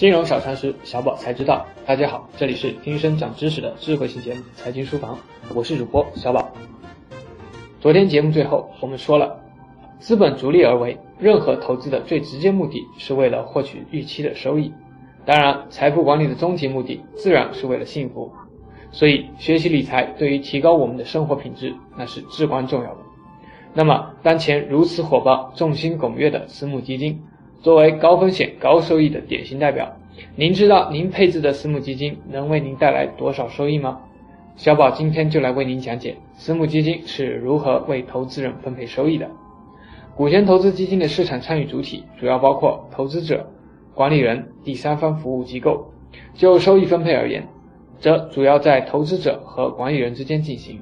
金融小常识，小宝才知道。大家好，这里是听声长知识的智慧型节目《财经书房》，我是主播小宝。昨天节目最后我们说了，资本逐利而为，任何投资的最直接目的是为了获取预期的收益。当然，财富管理的终极目的自然是为了幸福。所以，学习理财对于提高我们的生活品质，那是至关重要的。那么，当前如此火爆、众星拱月的私募基金。作为高风险高收益的典型代表，您知道您配置的私募基金能为您带来多少收益吗？小宝今天就来为您讲解私募基金是如何为投资人分配收益的。股权投资基金的市场参与主体主要包括投资者、管理人、第三方服务机构。就收益分配而言，则主要在投资者和管理人之间进行。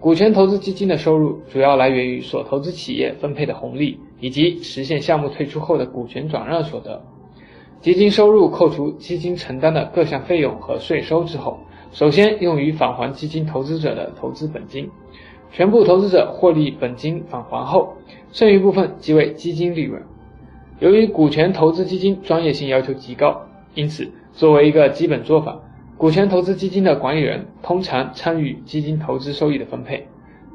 股权投资基金的收入主要来源于所投资企业分配的红利。以及实现项目退出后的股权转让所得，基金收入扣除基金承担的各项费用和税收之后，首先用于返还基金投资者的投资本金，全部投资者获利本金返还后，剩余部分即为基金利润。由于股权投资基金专业性要求极高，因此作为一个基本做法，股权投资基金的管理人通常参与基金投资收益的分配。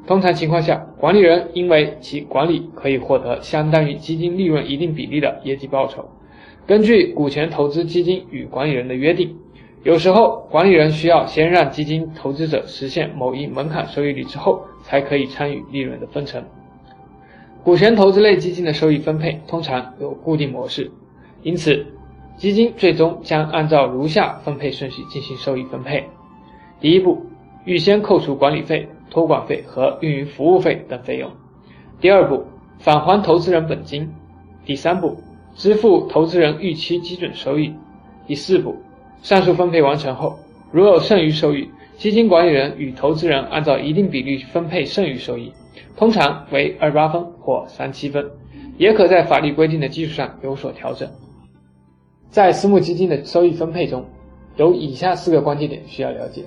通常情况下，管理人因为其管理可以获得相当于基金利润一定比例的业绩报酬。根据股权投资基金与管理人的约定，有时候管理人需要先让基金投资者实现某一门槛收益率之后，才可以参与利润的分成。股权投资类基金的收益分配通常有固定模式，因此基金最终将按照如下分配顺序进行收益分配：第一步，预先扣除管理费。托管费和运营服务费等费用。第二步，返还投资人本金。第三步，支付投资人预期基准收益。第四步，上述分配完成后，如有剩余收益，基金管理人与投资人按照一定比例分配剩余收益，通常为二八分或三七分，也可在法律规定的基础上有所调整。在私募基金的收益分配中，有以下四个关键点需要了解：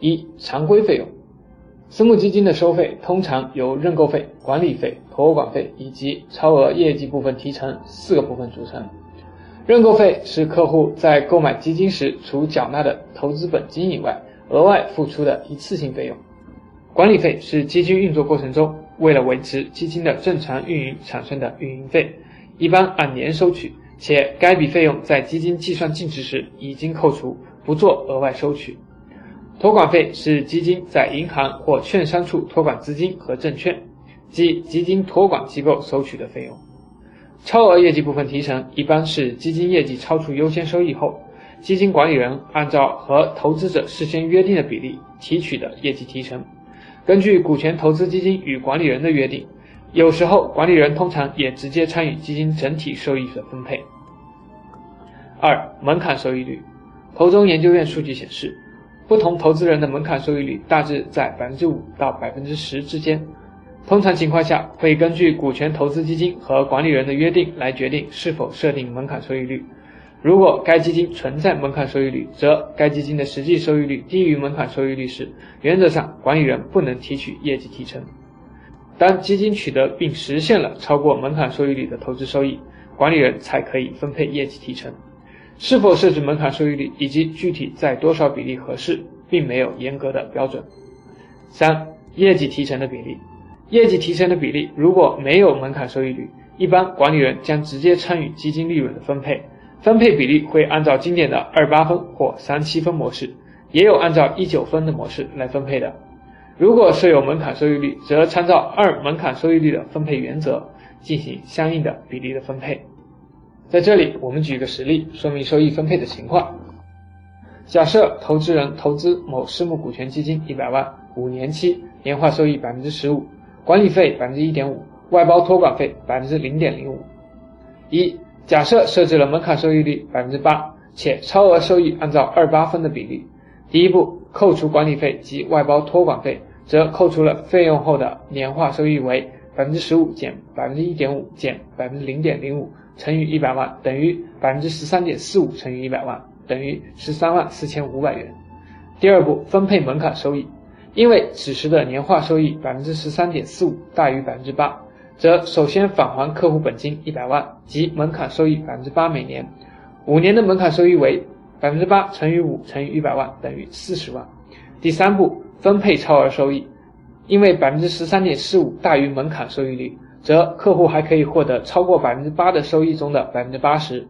一、常规费用。私募基金的收费通常由认购费、管理费、托管费以及超额业绩部分提成四个部分组成。认购费是客户在购买基金时除缴纳的投资本金以外，额外付出的一次性费用。管理费是基金运作过程中为了维持基金的正常运营产生的运营费，一般按年收取，且该笔费用在基金计算净值时已经扣除，不做额外收取。托管费是基金在银行或券商处托管资金和证券，即基金托管机构收取的费用。超额业绩部分提成一般是基金业绩超出优先收益后，基金管理人按照和投资者事先约定的比例提取的业绩提成。根据股权投资基金与管理人的约定，有时候管理人通常也直接参与基金整体收益的分配。二、门槛收益率，投中研究院数据显示。不同投资人的门槛收益率大致在百分之五到百分之十之间。通常情况下，会根据股权投资基金和管理人的约定来决定是否设定门槛收益率。如果该基金存在门槛收益率，则该基金的实际收益率低于门槛收益率时，原则上管理人不能提取业绩提成。当基金取得并实现了超过门槛收益率的投资收益，管理人才可以分配业绩提成。是否设置门槛收益率以及具体在多少比例合适，并没有严格的标准。三、业绩提成的比例，业绩提成的比例如果没有门槛收益率，一般管理人将直接参与基金利润的分配，分配比例会按照经典的二八分或三七分模式，也有按照一九分的模式来分配的。如果设有门槛收益率，则参照二门槛收益率的分配原则，进行相应的比例的分配。在这里，我们举一个实例说明收益分配的情况。假设投资人投资某私募股权基金一百万，五年期，年化收益百分之十五，管理费百分之一点五，外包托管费百分之零点零五。一，假设设置了门槛收益率百分之八，且超额收益按照二八分的比例。第一步，扣除管理费及外包托管费，则扣除了费用后的年化收益为百分之十五减百分之一点五减百分之零点零五。乘以一百万等于百分之十三点四五乘以一百万等于十三万四千五百元。第二步分配门槛收益，因为此时的年化收益百分之十三点四五大于百分之八，则首先返还客户本金一百万及门槛收益百分之八每年，五年的门槛收益为百分之八乘以五乘以一百万等于四十万。第三步，分配超额收益，因为百分之十三点四五大于门槛收益率，则客户还可以获得超过百分之八的收益中的百分之八十。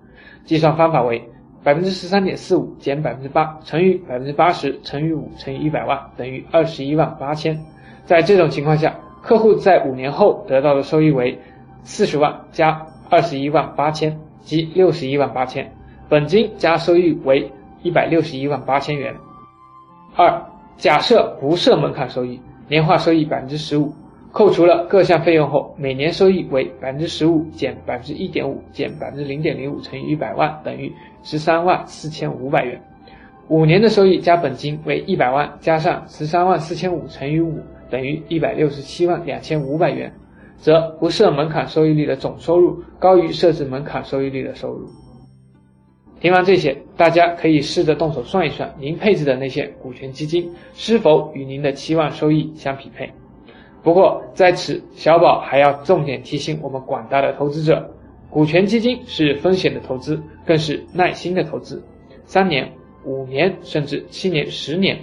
计算方法为百分之十三点四五减百分之八乘以百分之八十乘以五乘以一百万等于二十一万八千。在这种情况下，客户在五年后得到的收益为四十万加二十一万八千，即六十一万八千。本金加收益为一百六十一万八千元。二假设不设门槛收益，年化收益百分之十五，扣除了各项费用后，每年收益为百分之十五减百分之一点五减百分之零点零五乘以一百万等于十三万四千五百元。五年的收益加本金为一百万，加上十三万四千五乘以五等于一百六十七万两千五百元，则不设门槛收益率的总收入高于设置门槛收益率的收入。听完这些，大家可以试着动手算一算，您配置的那些股权基金是否与您的期望收益相匹配。不过在此，小宝还要重点提醒我们广大的投资者，股权基金是风险的投资，更是耐心的投资。三年、五年，甚至七年、十年，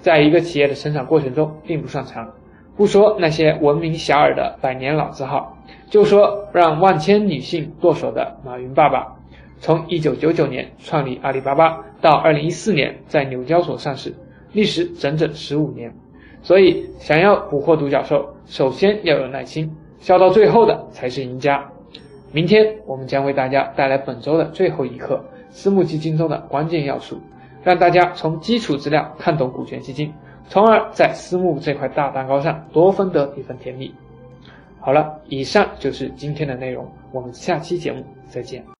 在一个企业的成长过程中并不算长。不说那些闻名遐迩的百年老字号，就说让万千女性剁手的马云爸爸。从一九九九年创立阿里巴巴到二零一四年在纽交所上市，历时整整十五年。所以，想要捕获独角兽，首先要有耐心，笑到最后的才是赢家。明天我们将为大家带来本周的最后一课——私募基金中的关键要素，让大家从基础资料看懂股权基金，从而在私募这块大蛋糕上多分得一份甜蜜。好了，以上就是今天的内容，我们下期节目再见。